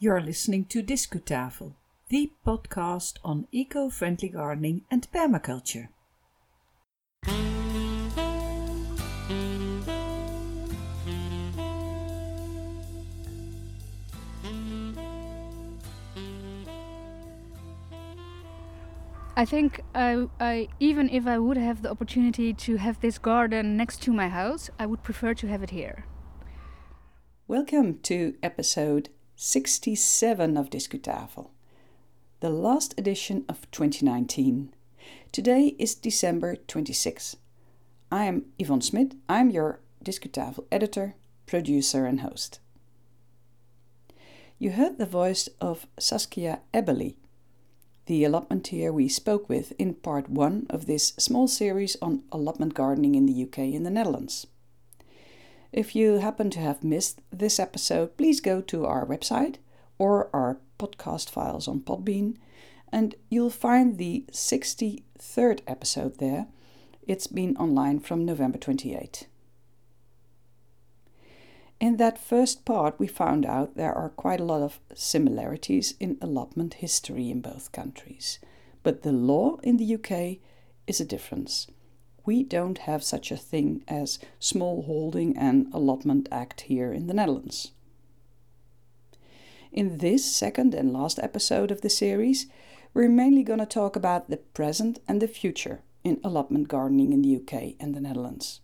You're listening to Discutafel, the podcast on eco friendly gardening and permaculture. I think I, I, even if I would have the opportunity to have this garden next to my house, I would prefer to have it here. Welcome to episode 67 of Discutafel, the last edition of 2019. Today is December 26. I am Yvonne Smit. I'm your Discutafel editor, producer, and host. You heard the voice of Saskia Eberly the allotmenteer we spoke with in part one of this small series on allotment gardening in the UK and the Netherlands. If you happen to have missed this episode, please go to our website or our podcast files on Podbean, and you'll find the 63rd episode there. It's been online from November 28. In that first part, we found out there are quite a lot of similarities in allotment history in both countries. But the law in the UK is a difference. We don't have such a thing as Small Holding and Allotment Act here in the Netherlands. In this second and last episode of the series, we're mainly going to talk about the present and the future in allotment gardening in the UK and the Netherlands.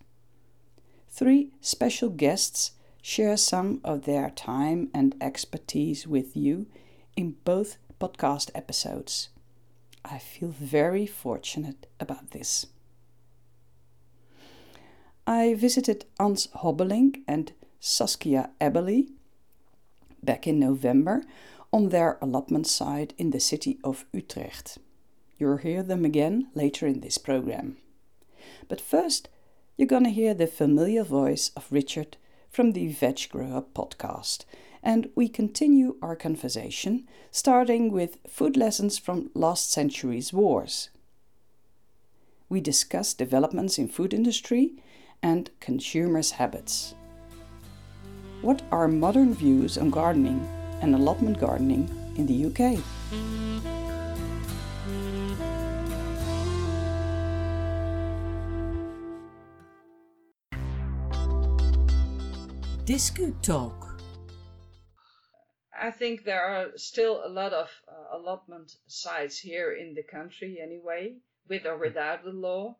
Three special guests share some of their time and expertise with you in both podcast episodes. I feel very fortunate about this. I visited Ans Hobbelink and Saskia Eberly back in November on their allotment site in the city of Utrecht. You'll hear them again later in this program. But first, you're going to hear the familiar voice of Richard from the Veg Grower podcast. And we continue our conversation, starting with food lessons from last century's wars. We discuss developments in food industry and consumers' habits. What are modern views on gardening and allotment gardening in the UK? Discu Talk. I think there are still a lot of uh, allotment sites here in the country anyway, with or without the law.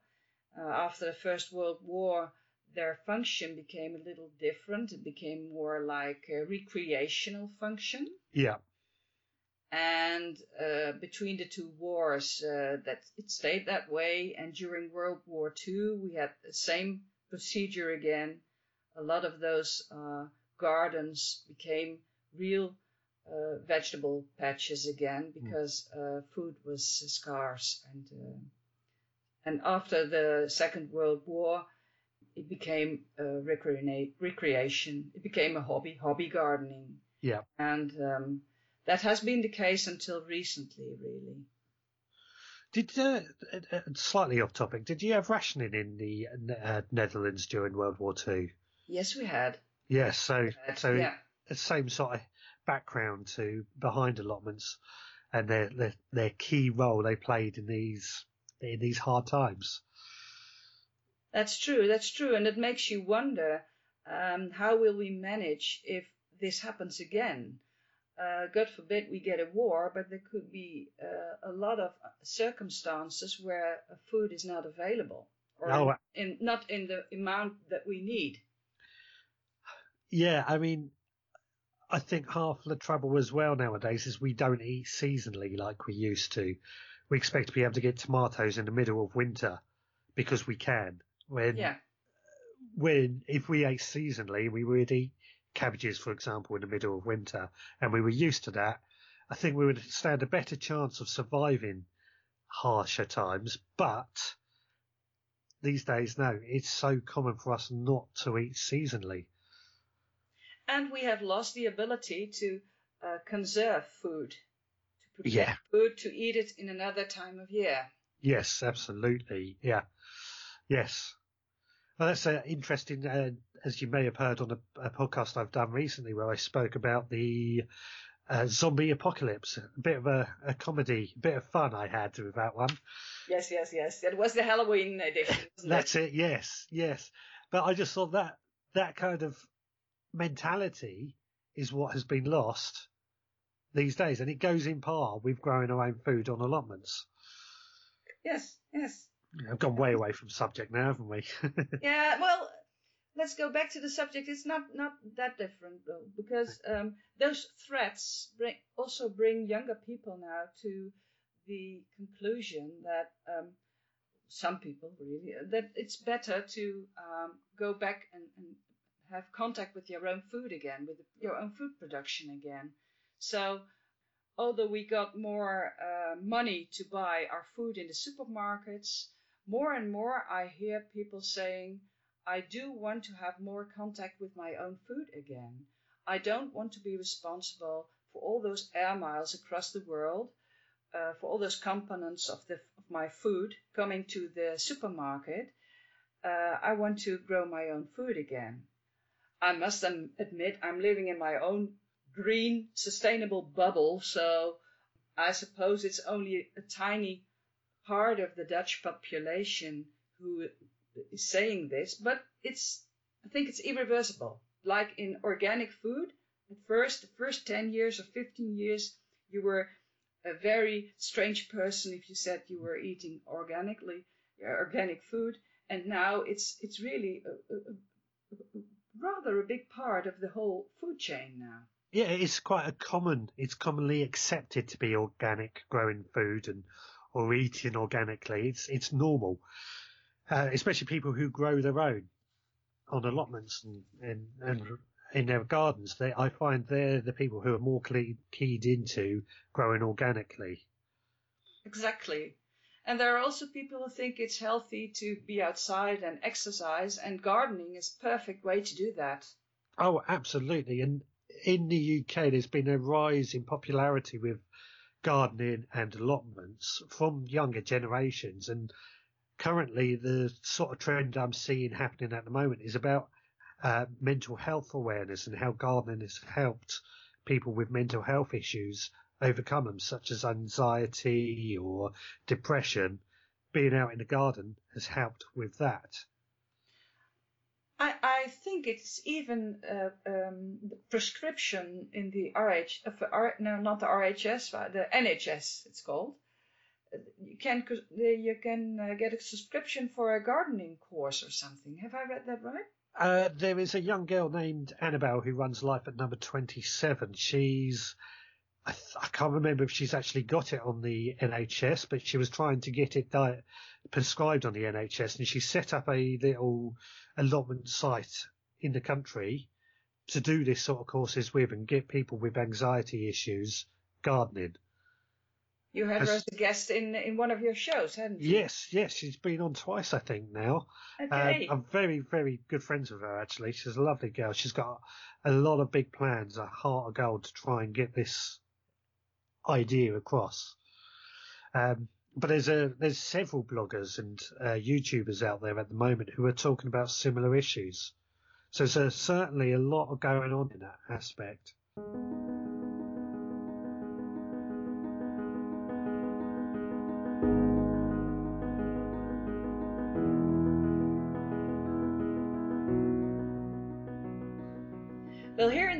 Uh, after the First World War, their function became a little different. It became more like a recreational function. Yeah. And uh, between the two wars, uh, that it stayed that way. And during World War II, we had the same procedure again a lot of those uh, gardens became real uh, vegetable patches again hmm. because uh, food was scarce and uh, and after the Second World War it became recreation it became a hobby hobby gardening yeah and um, that has been the case until recently really did uh, slightly off topic? Did you have rationing in the uh, Netherlands during World War Two? Yes, we had. Yes, so so yeah. the same sort of background to behind allotments and their, their their key role they played in these in these hard times. That's true. That's true, and it makes you wonder um, how will we manage if this happens again. Uh, God forbid we get a war, but there could be uh, a lot of circumstances where food is not available or oh, in, not in the amount that we need. Yeah, I mean, I think half the trouble as well nowadays is we don't eat seasonally like we used to. We expect to be able to get tomatoes in the middle of winter because we can. When, yeah. when if we ate seasonally, we would eat cabbages, for example, in the middle of winter, and we were used to that. I think we would stand a better chance of surviving harsher times, but these days, no, it's so common for us not to eat seasonally and we have lost the ability to uh, conserve food, yeah. food, to eat it in another time of year. Yes, absolutely. Yeah. Yes. Well, that's uh, interesting, uh, as you may have heard on a, a, podcast I've done recently where I spoke about the uh, zombie apocalypse. A bit of a, a comedy, a bit of fun I had with that one. Yes, yes, yes. That was the Halloween edition. That's it? it. Yes, yes. But I just thought that that kind of mentality is what has been lost these days, and it goes in par with growing our own food on allotments. Yes, yes. I've gone way away from subject now, haven't we? yeah, well, let's go back to the subject. It's not not that different though, because um, those threats bring, also bring younger people now to the conclusion that um, some people really that it's better to um, go back and, and, have contact with your own food again, with your own food production again. So, although we got more uh, money to buy our food in the supermarkets, more and more I hear people saying I do want to have more contact with my own food again. I don't want to be responsible for all those air miles across the world, uh, for all those components of, the, of my food coming to the supermarket. Uh, I want to grow my own food again. I must admit I'm living in my own green, sustainable bubble, so I suppose it's only a tiny part of the Dutch population who is saying this, but it's I think it's irreversible. Like in organic food, at first, the first 10 years or 15 years, you were a very strange person if you said you were eating organically, uh, organic food, and now it's it's really a, a, a, rather a big part of the whole food chain now. Yeah, it's quite a common. It's commonly accepted to be organic growing food and or eating organically. It's it's normal uh, especially people who grow their own on allotments and, and, and in their gardens. They, I find they're the people who are more keyed into growing organically. Exactly. And there are also people who think it's healthy to be outside and exercise, and gardening is a perfect way to do that. Oh, absolutely. And in the UK, there's been a rise in popularity with gardening and allotments from younger generations. And currently the sort of trend I'm seeing happening at the moment is about uh, mental health awareness and how gardening has helped people with mental health issues overcome them, such as anxiety or depression. Being out in the garden has helped with that. I, I think it's even uh, um, the prescription in the RH, uh, no, not the RHS, but the NHS, it's called you can you can uh, get a subscription for a gardening course or something. Have I read that right? Uh, there is a young girl named Annabelle who runs Life at Number Twenty Seven. She's I, th- I, can't remember if she's actually got it on the NHS, but she was trying to get it di- prescribed on the NHS, and she set up a little allotment site in the country to do this sort of courses with and get people with anxiety issues gardening. You had her as a guest in in one of your shows, hadn't you? Yes, yes, she's been on twice, I think now. Okay. Um, I'm very, very good friends with her. Actually, she's a lovely girl. She's got a lot of big plans, a heart of gold to try and get this idea across. Um, but there's a there's several bloggers and uh, YouTubers out there at the moment who are talking about similar issues. So there's certainly a lot going on in that aspect.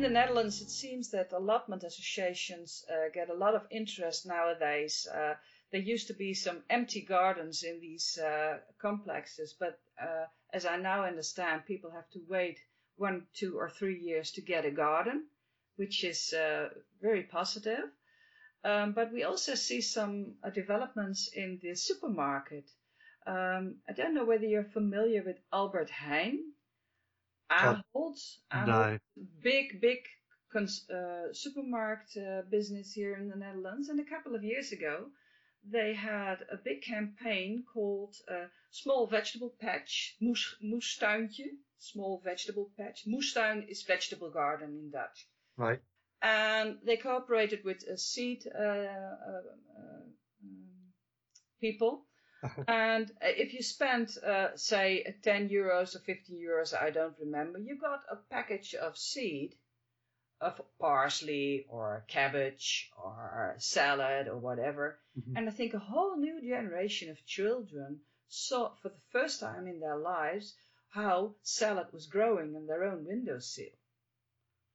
In the Netherlands, it seems that allotment associations uh, get a lot of interest nowadays. Uh, there used to be some empty gardens in these uh, complexes, but uh, as I now understand, people have to wait one, two, or three years to get a garden, which is uh, very positive. Um, but we also see some uh, developments in the supermarket. Um, I don't know whether you're familiar with Albert Heijn. Ahold. No. Big, big cons- uh, supermarket uh, business here in the Netherlands. And a couple of years ago, they had a big campaign called uh, Small Vegetable Patch, moes, moestuintje, Small Vegetable Patch. Moestuin is vegetable garden in Dutch. Right. And they cooperated with a seed uh, uh, uh um, people and uh, if you spend, uh, say, 10 euros or 15 euros, I don't remember, you got a package of seed of parsley or cabbage or salad or whatever. Mhm. And I think a whole new generation of children saw for the first time in their lives how salad was growing on their own windowsill.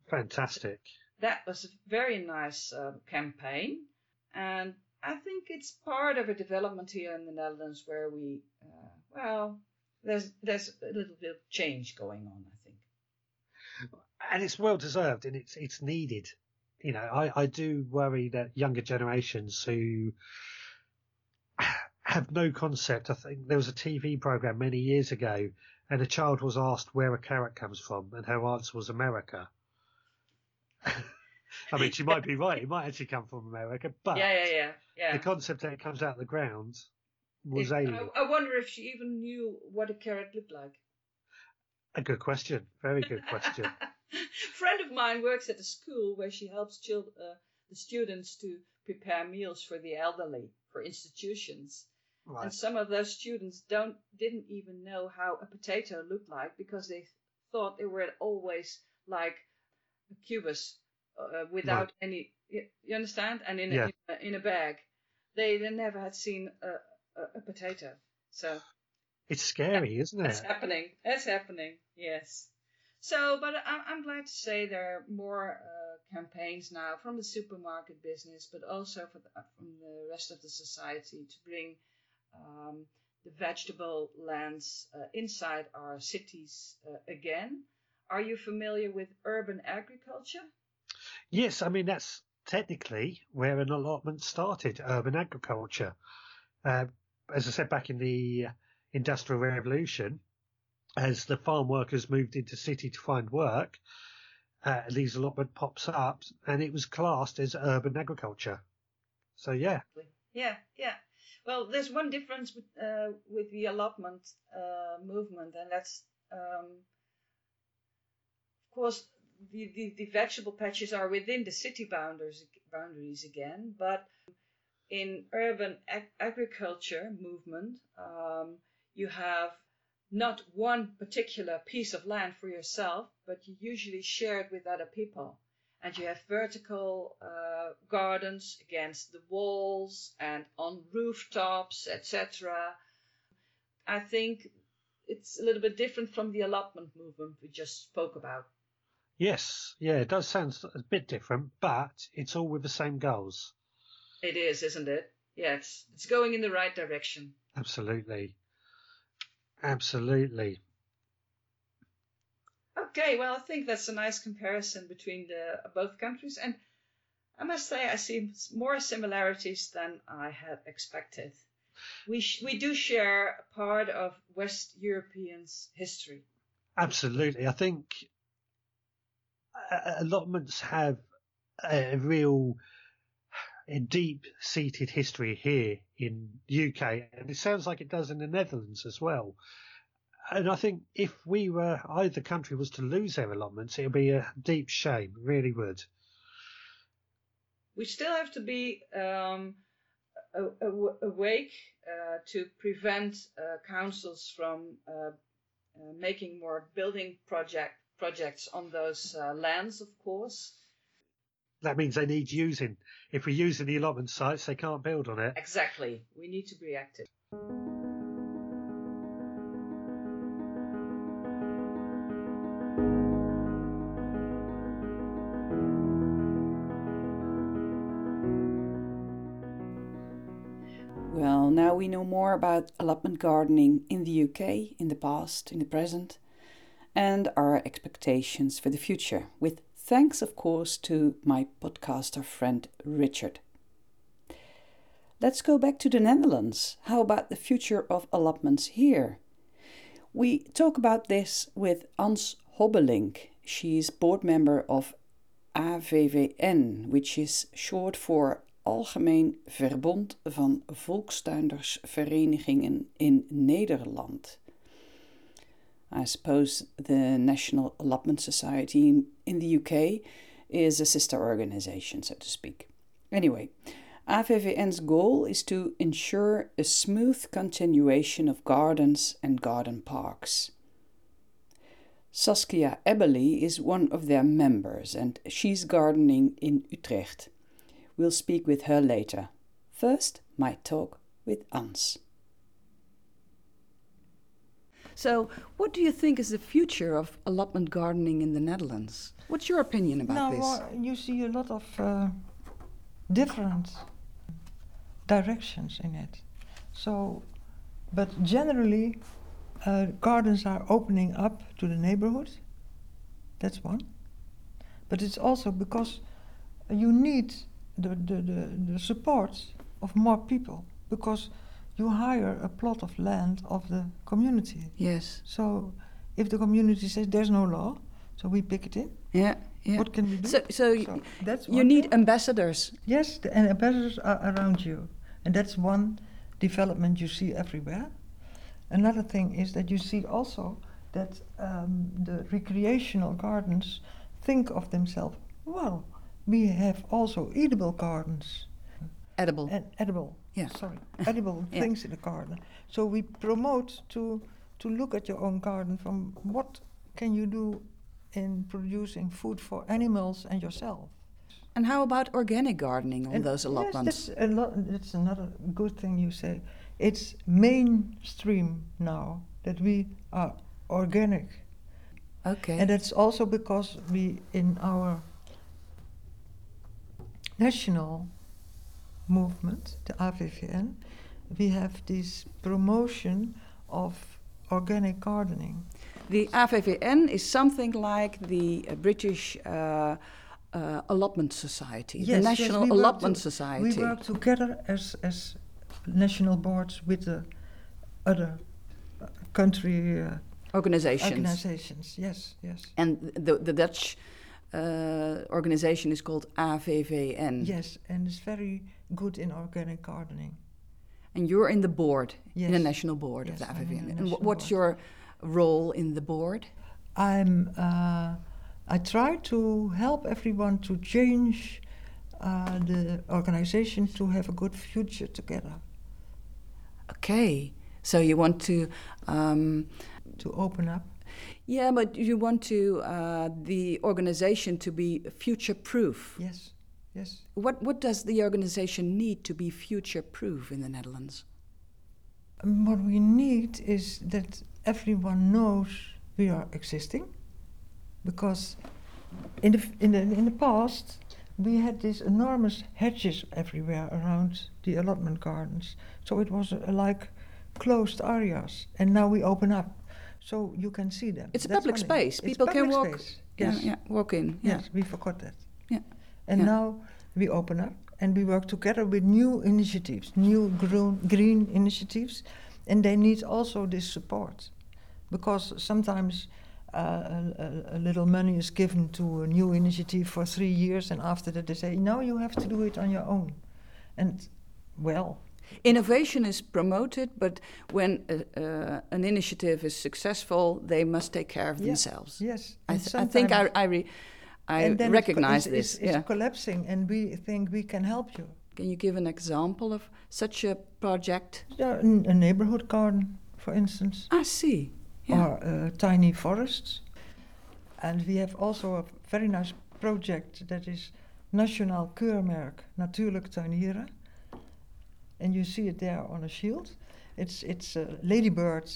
Fantastic. That was a very nice um, campaign. And I think it's part of a development here in the Netherlands where we, uh, well, there's, there's a little bit of change going on, I think. and it's well deserved and it's it's needed. You know, I, I do worry that younger generations who have no concept. I think there was a TV program many years ago, and a child was asked where a carrot comes from, and her answer was America. I mean, she might be right; it might actually come from America, but yeah, yeah, yeah, yeah. the concept that it comes out of the ground was It- alien. I, I wonder if she even knew what a carrot looked like. A good question, very good question. friend of mine works at a school where she helps uh, the students to prepare meals for the elderly for institutions. Right. And some of those students don't didn't even know how a potato looked like because they thought they were always like a cubus uh, without any. You, understand? And in a, Yeah. in, a, in a bag, they they never had seen a, a, a potato. So It's scary, isn't it? It's happening. It's happening. Yes. So, but I'm, I'm glad to say there are more uh, campaigns now from the supermarket business, but also for the, from the rest of the society to bring um, the vegetable lands uh, inside our cities uh, again. Are you familiar with urban agriculture? Yes, I mean that's technically where an allotment started, urban agriculture. Uh, as I said back in the Industrial Revolution, as the farm workers moved into city to find work, uh, these allotment pops up, and it was classed as urban agriculture. So yeah, Yeah, yeah. Well, there's one difference with, uh, with the allotment uh, movement, and that's, um, of course, the, the, the vegetable patches are within the city boundaries boundaries again, but in urban ag- agriculture movement, um, you have not one particular piece of land for yourself, but you usually share it with other people and you have vertical uh, gardens against the walls and on rooftops, etc. I think it's a little bit different from the allotment movement we just spoke about. Yes, yeah, it does sound a bit different, but it's all with the same goals. It is, isn't it? Yes, it's going in the right direction. Absolutely, absolutely. Okay, well, I think that's a nice comparison between the both countries, and I must say I see more similarities than I had expected. We sh- we do share a part of West Europeans' history. Absolutely. I think allotments have a real a deep seated history here in the UK, and it sounds like it does in the Netherlands as well. And I think if we were either country was to lose their allotments, it would be a deep shame, really would. We still have to be um, awake uh, to prevent uh, councils from uh, uh, making more building project projects on those uh, lands, of course. That means they need using. If we're using the allotment sites, they can't build on it. Exactly. We need to be active. Well, now we know more about allotment gardening in the UK, in the past, in the present, and our expectations for the future, with thanks, of course, to my podcaster friend Richard. Let's go back to the Netherlands. How about the future of allotments here? We talk about this with Ans Hobbelink. She's board member of AVVN, which is short for Algemeen Verbond van Volkstuindersverenigingen in Nederland. I suppose the National Allotment Society in the UK is a sister organization, so to speak. Anyway, AVVN's goal is to ensure a smooth continuation of gardens and garden parks. Saskia Eberly is one of their members and she's gardening in Utrecht. We'll speak with her later. First, my talk with Ans. So, what do you think is the future of allotment gardening in the Netherlands? What's your opinion about now, this? uh, you see a lot of uh, different directions in it. So, but generally, uh, gardens are opening up to the neighborhood. That's one. But it's also because you need the, the, the, the support of more people because you hire a plot of land of the community. Yes. So if the community says there's no law, so we pick it in. Yeah. Yeah. What can we do? So, so, So that's you need thing. ambassadors. Yes, the and ambassadors are around you, and that's one development you see everywhere. Another thing is that you see also that um, the recreational gardens think of themselves. Well, we have also edible gardens Edible. and edible. Yeah. Sorry, edible Yeah. things in the garden. So we promote to to look at your own garden from what can you do in producing food for animals and yourself. And how about organic gardening on And those allotments? Yes, that's, a lot, that's another good thing you say. It's mainstream now that we are organic. okay. And that's also because we, in our national movement, the AVVN, we have this promotion of organic gardening. the AVVN is something like the uh, British uh, uh, Allotment Society, the Yes, yes, National work Allotment to- Society. We work together as, as national boards with the other uh, country uh, organizations. organizations. Yes, yes. And the, the Dutch uh, organization is called AVVN. Yes, and it's very good in organic gardening. And you're in the board, in the national board of Yes, the in the AVVN. And what's board. your role in the board? I'm. Uh, I try to help everyone to change uh, the organization to have a good future together, Okay. So you want to, um, to open up. Yeah, but you want to uh, the organization to be future proof. Yes, yes. What what does the organization need to be future proof in the Netherlands? Um, what we need is that everyone knows we are existing, because in the in the in the past we had these enormous hedges everywhere around the allotment gardens, so it was uh, like closed areas, and now we open up, so you can see them. It's a That's public space. People can walk. space. Yes. yeah, walk in. Yeah. Yes, we forgot that. Yeah. And Yeah. now we open up and we work together with new initiatives, new green, green initiatives, and they need also this support. Because sometimes uh, a, a- a little money is given to a new initiative for three years, and after that they say, now you have to do it on your own. And well, Innovation is promoted, but when uh, uh, an initiative is successful, they must take care of Yeah. themselves. yes. I, th- I think I, I, re- I recognize it's, this. It's, it's yeah. collapsing, and we think we can help you. Can you give an example of such a project? Yeah, a neighborhood garden, for instance. I see. Yeah. or uh, tiny forests. And we have also a very nice project that is Nationaal Keurmerk Natuurlijk Tuinieren. And you see it there on a shield. It's, it's a ladybird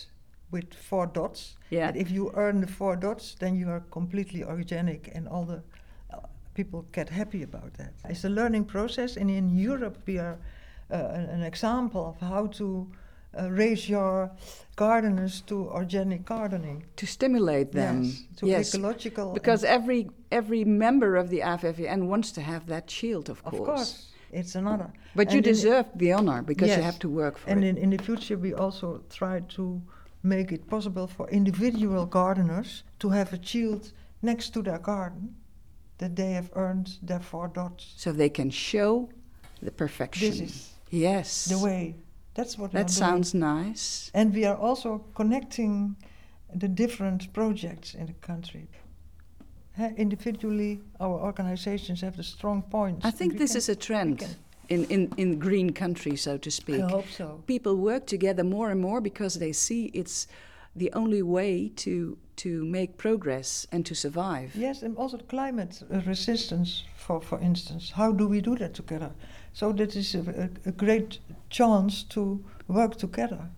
with four dots. yeah. And if you earn the four dots, then you are completely organic, and all the uh, people get happy about that. It's a learning process, and in Europe, we are uh, an, example of how to uh, raise your gardeners to organic gardening. to stimulate them. Yes, to yes. ecological. Because every every member of the AVVN wants to have that shield, of of course. It's another. But you And in- deserve the honor because you have to work for And it. in, in the future, we also try to make it possible for individual gardeners to have a shield next to their garden that they have earned their four dots. so they can show the perfection. This is yes. the way. That's what That doing. sounds nice. And we are also connecting the different projects in the country. Individually, our organizations have the strong points. I think this is a trend in, in, in green country, so to speak. I hope so. People work together more and more because they see it's the only way to to make progress and to survive. Yes, and also the climate uh, resistance, for, for instance. How do we do that together? So that is a, a great chance to work together.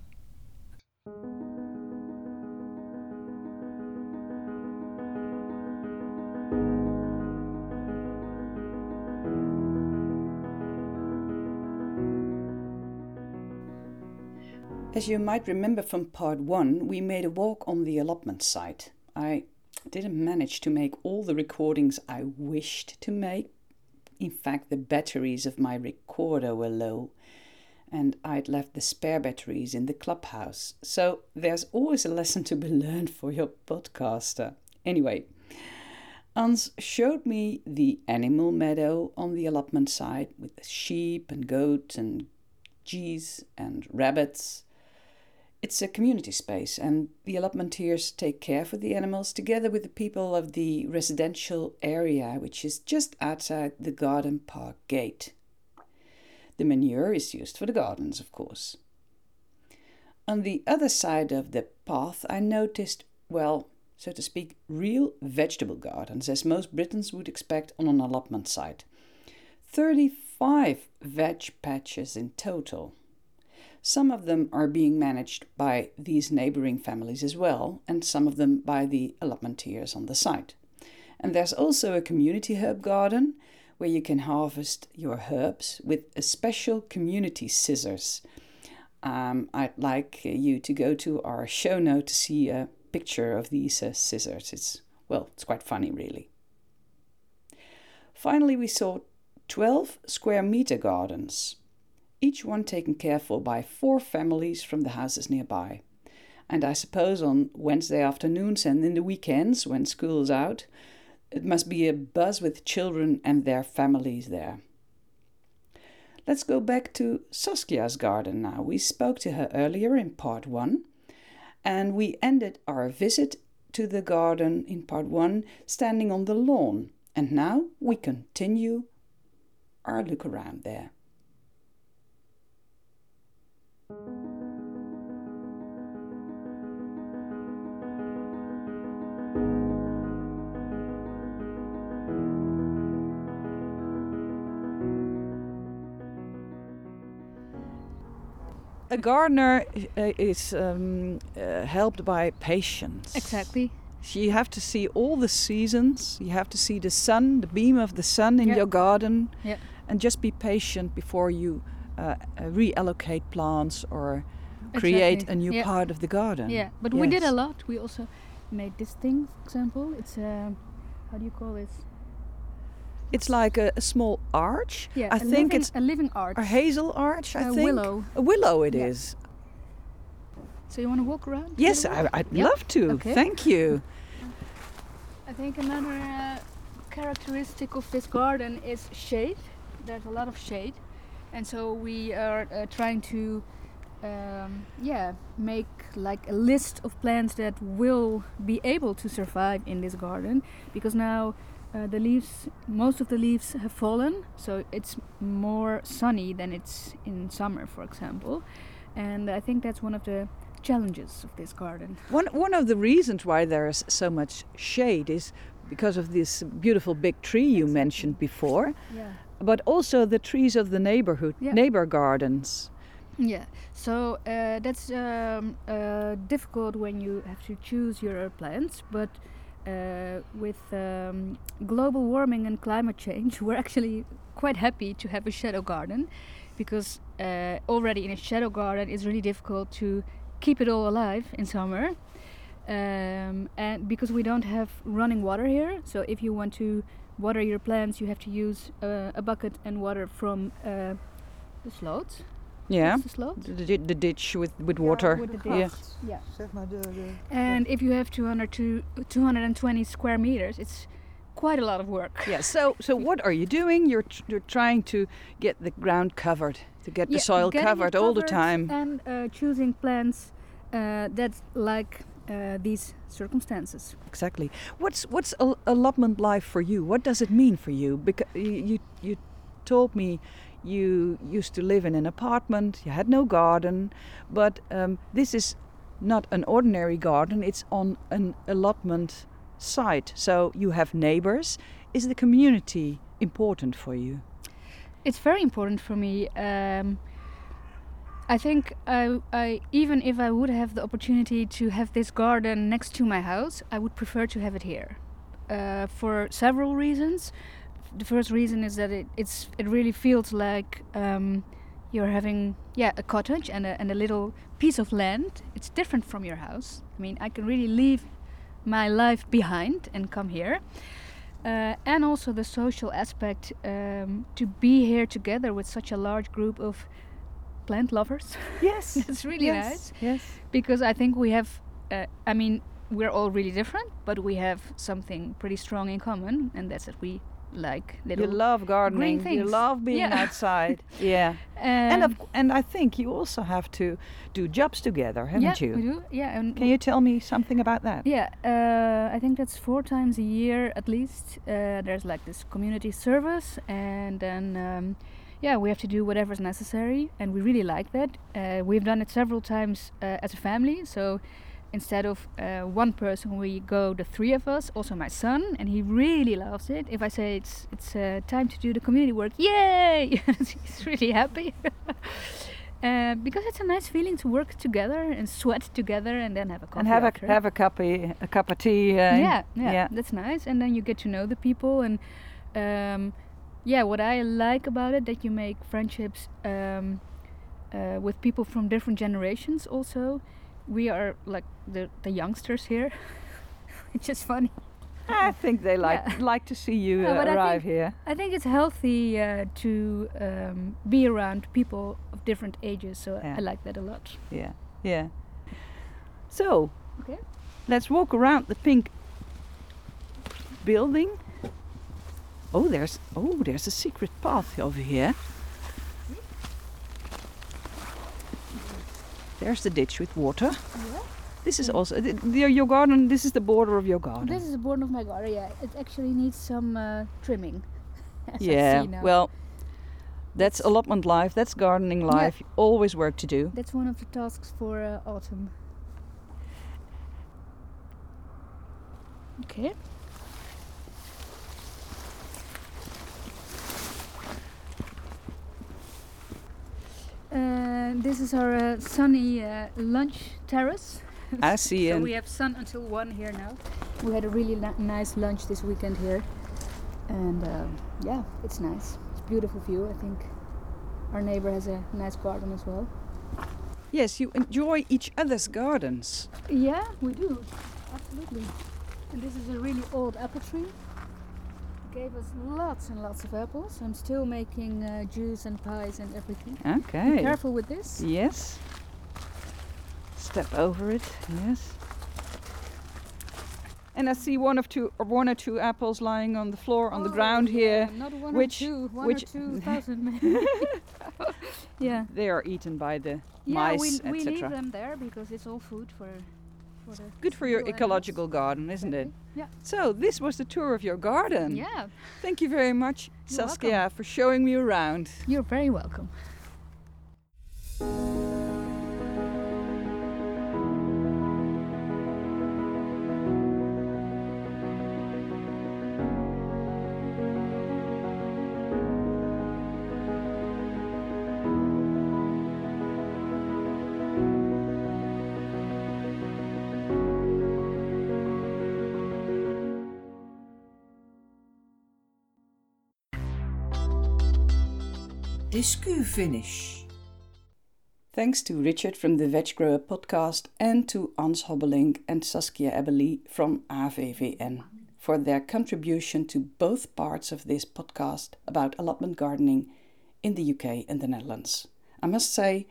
As you might remember from part one, we made a walk on the allotment site. I didn't manage to make all the recordings I wished to make. In fact, the batteries of my recorder were low, and I'd left the spare batteries in the clubhouse. So there's always a lesson to be learned for your podcaster. Anyway, Ans showed me the animal meadow on the allotment site with the sheep and goats and geese and rabbits it's a community space, and the allotmenteers take care for the animals together with the people of the residential area, which is just outside the garden park gate. The manure is used for the gardens, of course. On the other side of the path, I noticed, well, so to speak, real vegetable gardens, as most Britons would expect on an allotment site. 35 veg patches in total. Some of them are being managed by these neighboring families as well, and some of them by the allotmenteers on the site. And there's also a community herb garden where you can harvest your herbs with a special community scissors. Um, I'd like you to go to our show note to see a picture of these uh, scissors. It's, well, it's quite funny, really. Finally, we saw 12 square meter gardens each one taken care for by four families from the houses nearby. And I suppose on Wednesday afternoons and in the weekends when school's out, it must be a buzz with children and their families there. Let's go back to Saskia's garden now. We spoke to her earlier in part one, and we ended our visit to the garden in part one standing on the lawn. And now we continue our look around there. A gardener uh, is um, uh, helped by patience. Exactly. you have to see all the seasons. You have to see the sun, the beam of the sun in your garden, and just be patient before you uh, uh, reallocate plants or create exactly. a new yeah. part of the garden. Yeah, but yes. we did a lot. We also made this thing, for example. It's a, how do you call it? It's like a, a small arch. Yeah, I think living, it's a living arch. a hazel arch. I a think a willow. A willow it Yeah. is. So you want to walk around? Yes. I, I'd Yeah. love to. Okay. Thank you. I think another uh, characteristic of this garden is shade. There's a lot of shade, and so we are uh, trying to, um, yeah, make like a list of plants that will be able to survive in this garden, because now. Uh, the leaves, most of the leaves have fallen, so it's more sunny than it's in summer, for example. And I think that's one of the challenges of this garden. One one of the reasons why there is so much shade is because of this beautiful big tree you Exactly. mentioned before, Yeah. But also the trees of the neighborhood, Yeah. neighbor gardens. Yeah, so uh, that's um, uh, difficult when you have to choose your plants, but uh, with um, global warming and climate change, we're actually quite happy to have a shadow garden because uh, already in a shadow garden it's really difficult to keep it all alive in summer. Um, and because we don't have running water here, so if you want to water your plants, you have to use uh, a bucket and water from uh, the sloot. Yeah, the sloot? the, the, the ditch with with water. with the yeah. ditch. Yeah. Zeg maar de, de, And if you have 200 to 220 square meters, it's quite a lot of work. Yeah. So so what are you doing? You're tr- you're trying to get the ground covered, to get the soil getting it covered all the time. And uh, choosing plants uh, that like uh, these circumstances. Exactly. What's what's al- allotment life for you? What does it mean for you? Because you you told me you used to live in an apartment. You had no garden, but um, this is not an ordinary garden, it's on an allotment site. So you have neighbors. Is the community important for you? It's very important for me. Um, I think I, I, even if I would have the opportunity to have this garden next to my house, I would prefer to have it here, uh, for several reasons. The first reason is that it, it's it really feels like um, you're having yeah a cottage and a, and a little piece of land. It's different from your house. I mean, I can really leave my life behind and come here. Uh, and also the social aspect um, to be here together with such a large group of plant lovers. Yes. It's really yes. nice Yes. because I think we have. Uh, I mean, we're all really different, but we have something pretty strong in common, and that's that we like little. You love gardening. You things. love being Yeah. outside. yeah. And of, and I think you also have to do jobs together, haven't yeah, you? we do. Yeah, and Can you tell me something about that? Yeah, uh, I think that's four times a year at least. Uh, there's like this community service, and then um, yeah, we have to do whatever's necessary, and we really like that. Uh, we've done it several times uh, as a family, so instead of uh, one person, we go the three of us. Also, my son, and he really loves it. If I say it's it's uh, time to do the community work, yay! He's really happy. Uh, because it's a nice feeling to work together and sweat together and then have a coffee and have a have a cup of, a cup of tea. Uh, yeah, yeah, yeah. that's nice. And then you get to know the people, and um, yeah, what I like about it that you make friendships um, uh, with people from different generations. Also, we are like the the youngsters here, which is funny. I think they like Yeah. like to see you uh, I arrive think- here. I think it's healthy uh, to um, be around people of different ages, so Yeah. I like that a lot. Yeah, yeah. So, Okay. let's walk around the pink building. Oh, there's oh, there's a secret path over here. There's the ditch with water. Yeah. This is also th- your garden. This is the border of your garden. This is the border of my garden. Yeah, it actually needs some uh, trimming. yeah. Well, that's allotment life. That's gardening Yeah. life. Always work to do. That's one of the tasks for uh, autumn. Okay. Uh, this is our uh, sunny uh, lunch terrace. I see. So we have sun until one here now. We had a really nice lunch this weekend here, and um, yeah, it's nice. It's a beautiful view. I think our neighbor has a nice garden as well. yes, you enjoy each other's gardens. Yeah, we do. Absolutely. And this is a really old apple tree. Gave us lots and lots of apples. I'm still making uh, juice and pies and everything. Okay. Be careful with this. Yes. Step over it. Yes. And I see one of two, or one or two apples lying on the floor on the Oh, ground yeah, here. Not one which- or two, one which- or two thousand maybe. yeah. They are eaten by the Yeah, mice, we, we leave them there because it's all food for, the Good for your ecological garden, isn't it? Yeah. So this was the tour of your garden. Yeah, Thank you very much, You're Saskia, for showing me around. you're very welcome. Discu finish. Thanks to Richard from the Veg Grower podcast and to Ans Hobbelink and Saskia Ebeli from AVVN for their contribution to both parts of this podcast about allotment gardening in the UK and the Netherlands. I must say,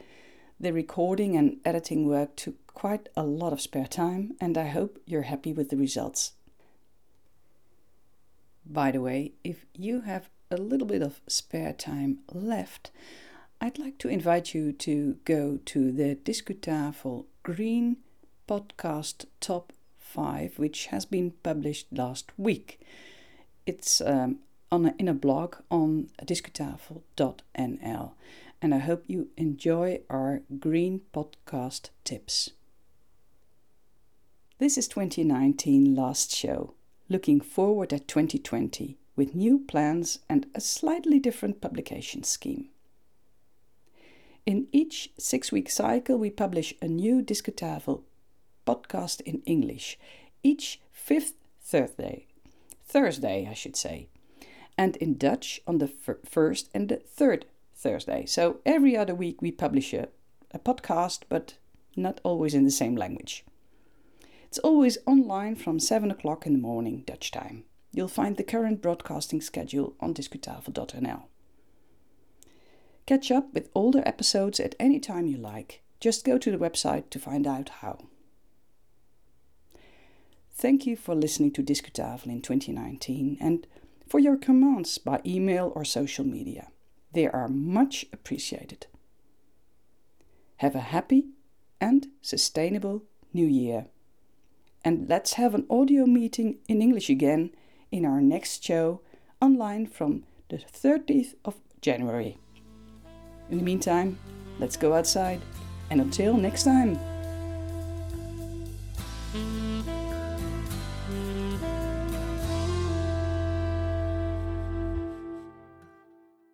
the recording and editing work took quite a lot of spare time, and I hope you're happy with the results. By the way, if you have a little bit of spare time left, I'd like to invite you to go to the Discutafel Green Podcast Top 5, which has been published last week. It's um, on a, in a blog on discutafel.nl, and I hope you enjoy our green podcast tips. This is 2019 last show, looking forward at 2020 with new plans and a slightly different publication scheme. In each six week cycle, we publish a new Discutafel podcast in English, each fifth Thursday, Thursday, I should say, and in Dutch on the fir- first and the third Thursday. So every other week we publish a, a podcast, but not always in the same language. It's always online from 7 o'clock in the morning, Dutch time. You'll find the current broadcasting schedule on discutafel.nl. Catch up with older episodes at any time you like. Just go to the website to find out how. Thank you for listening to Discutafel in 2019 and for your comments by email or social media. They are much appreciated. Have a happy and sustainable new year and let's have an audio meeting in English again in our next show online from the 30th of January. In the meantime, let's go outside and until next time.